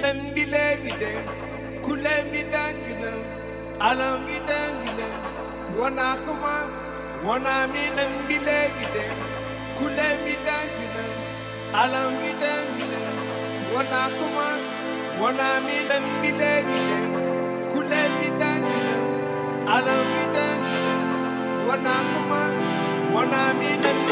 Sembile kule midangilem, alam midangilem, wana kuma, wana midem bile midem, kule midangilem, alam midangilem, wana kuma, wana midem bile midem, kule midangilem, alam midangilem, wana kuma, wana midem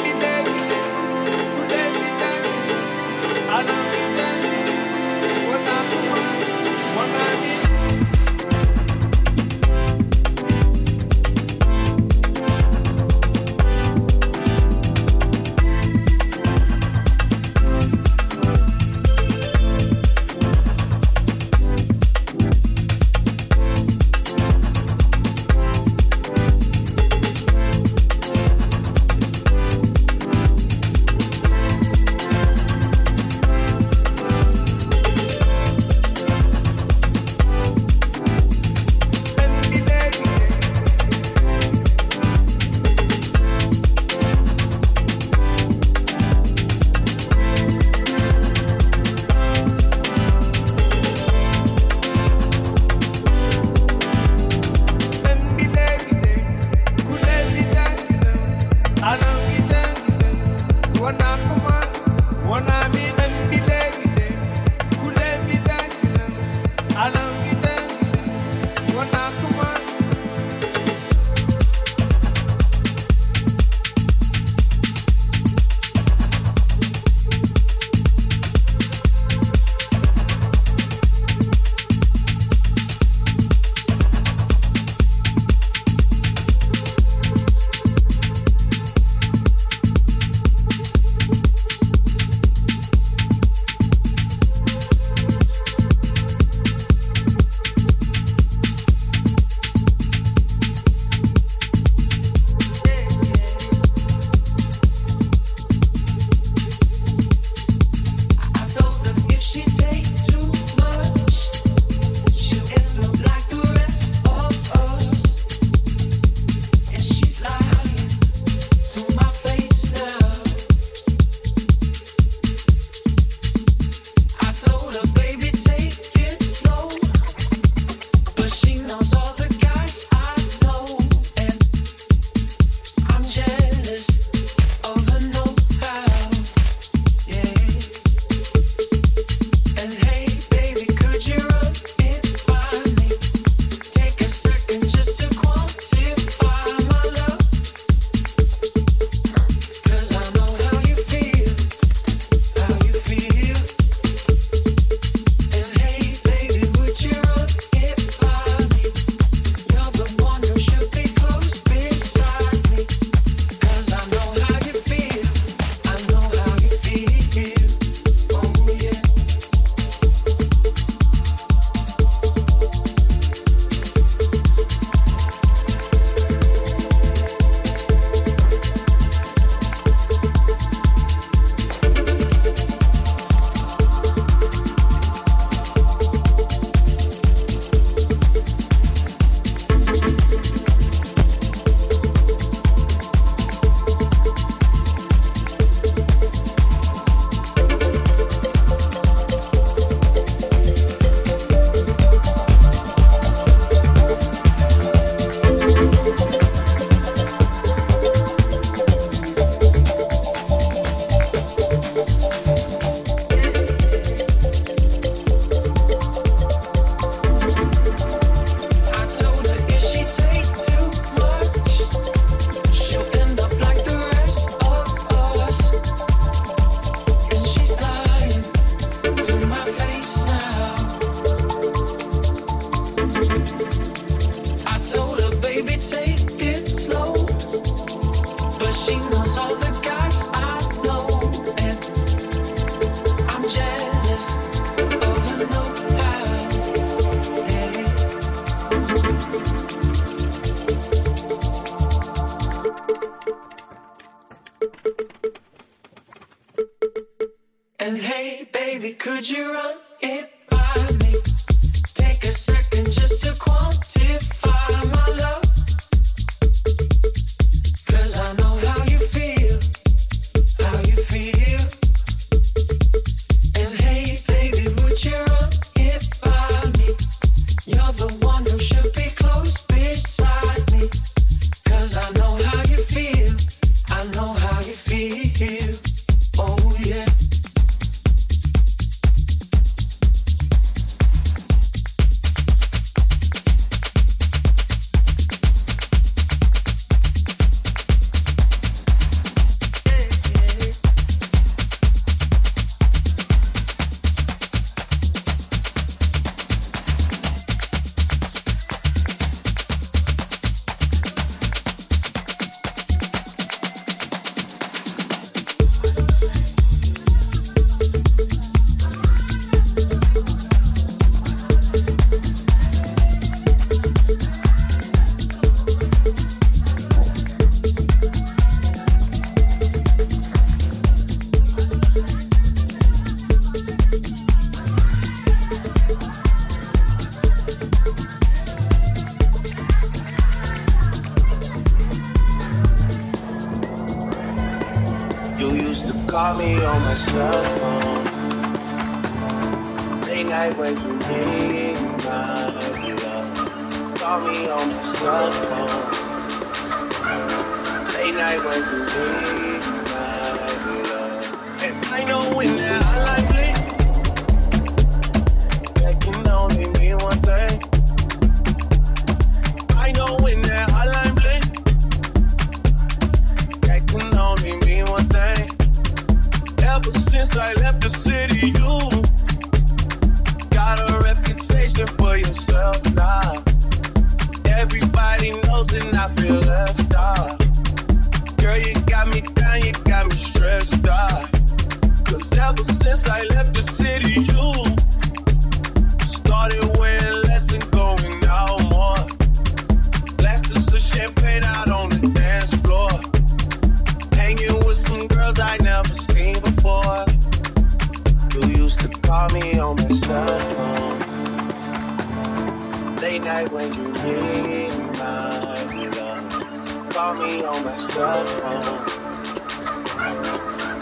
call me on my cell phone.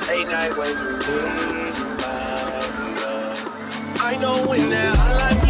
Late night when you need my love. I know when that I like.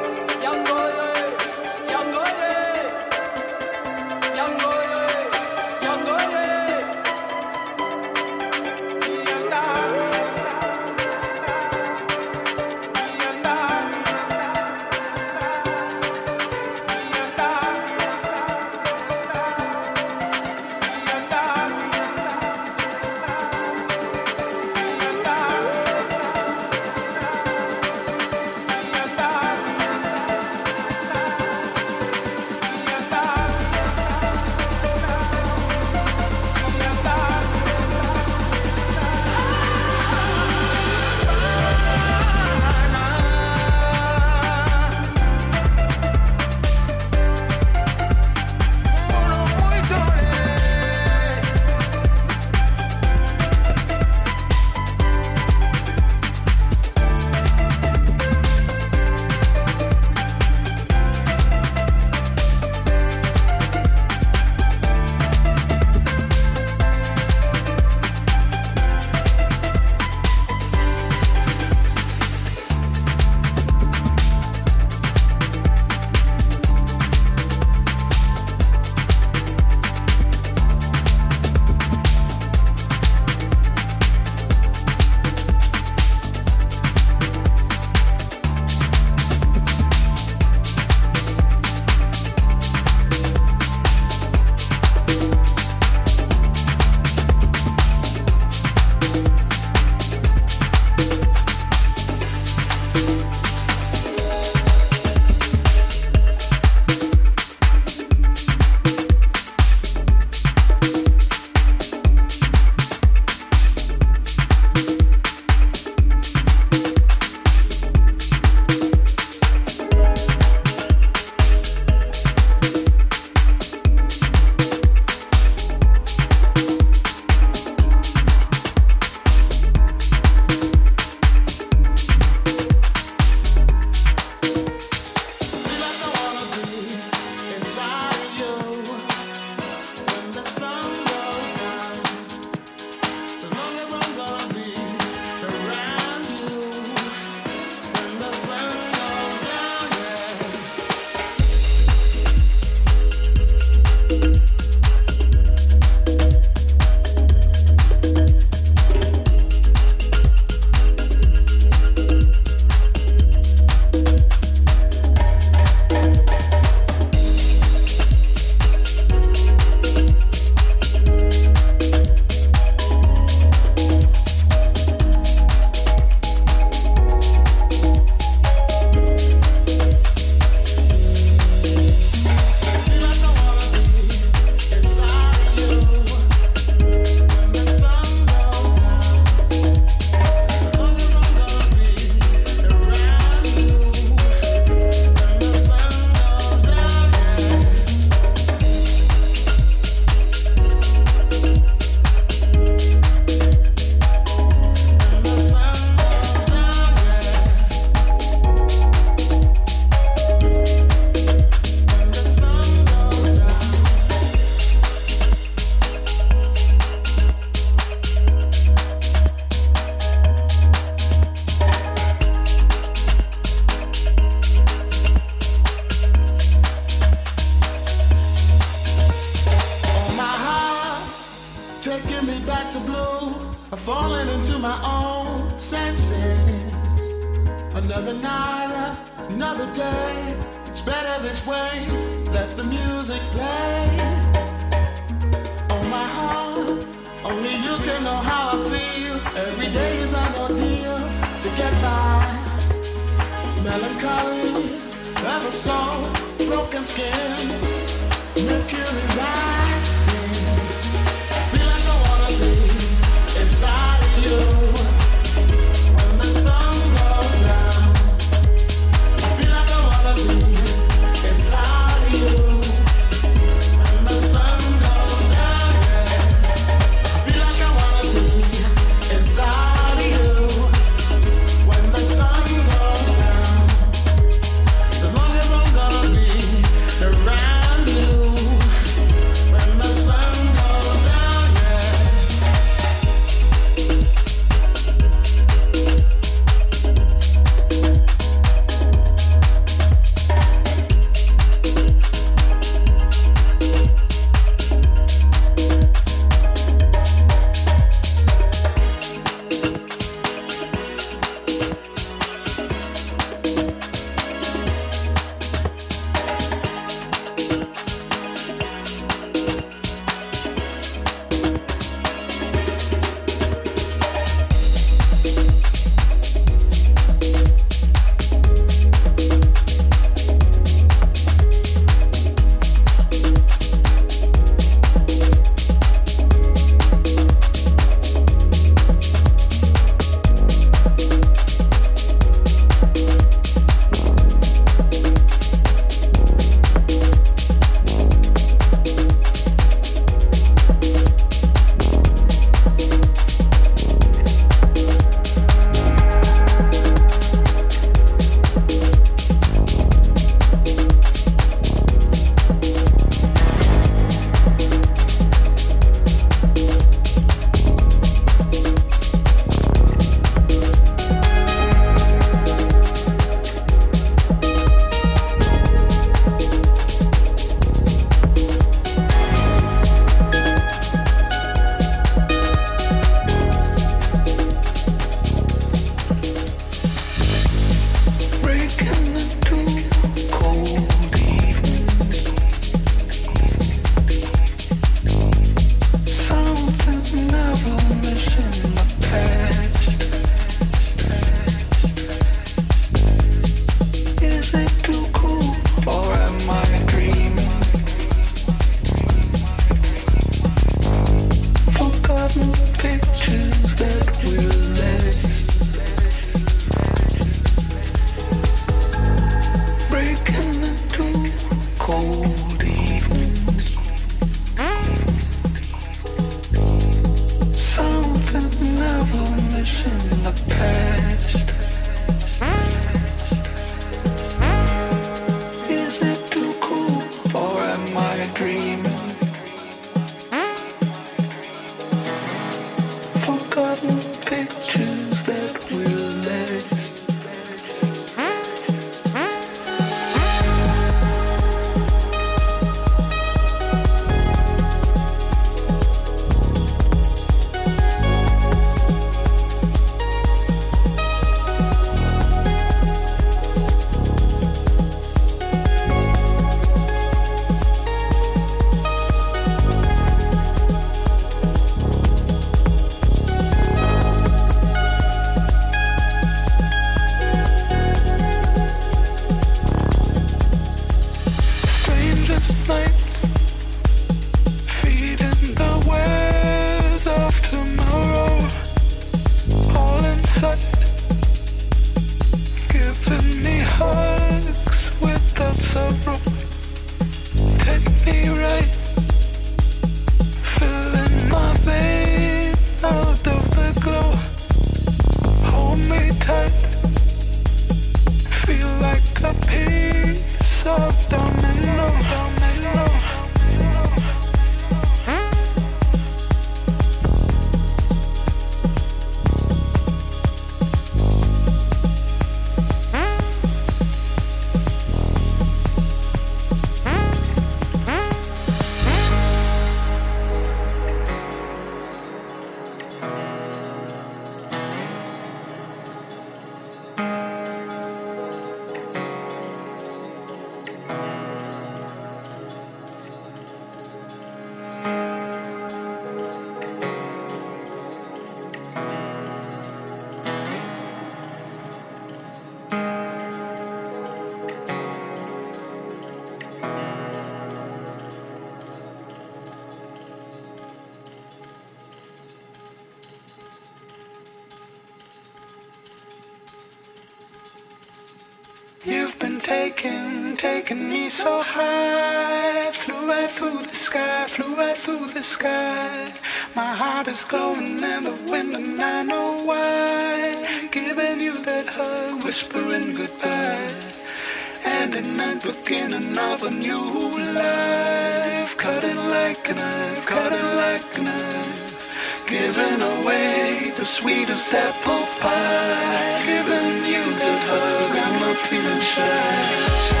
begin another new life. Cutting like a knife, cutting like a knife. Giving away the sweetest apple pie. Giving you the hug, I'm not feeling shy.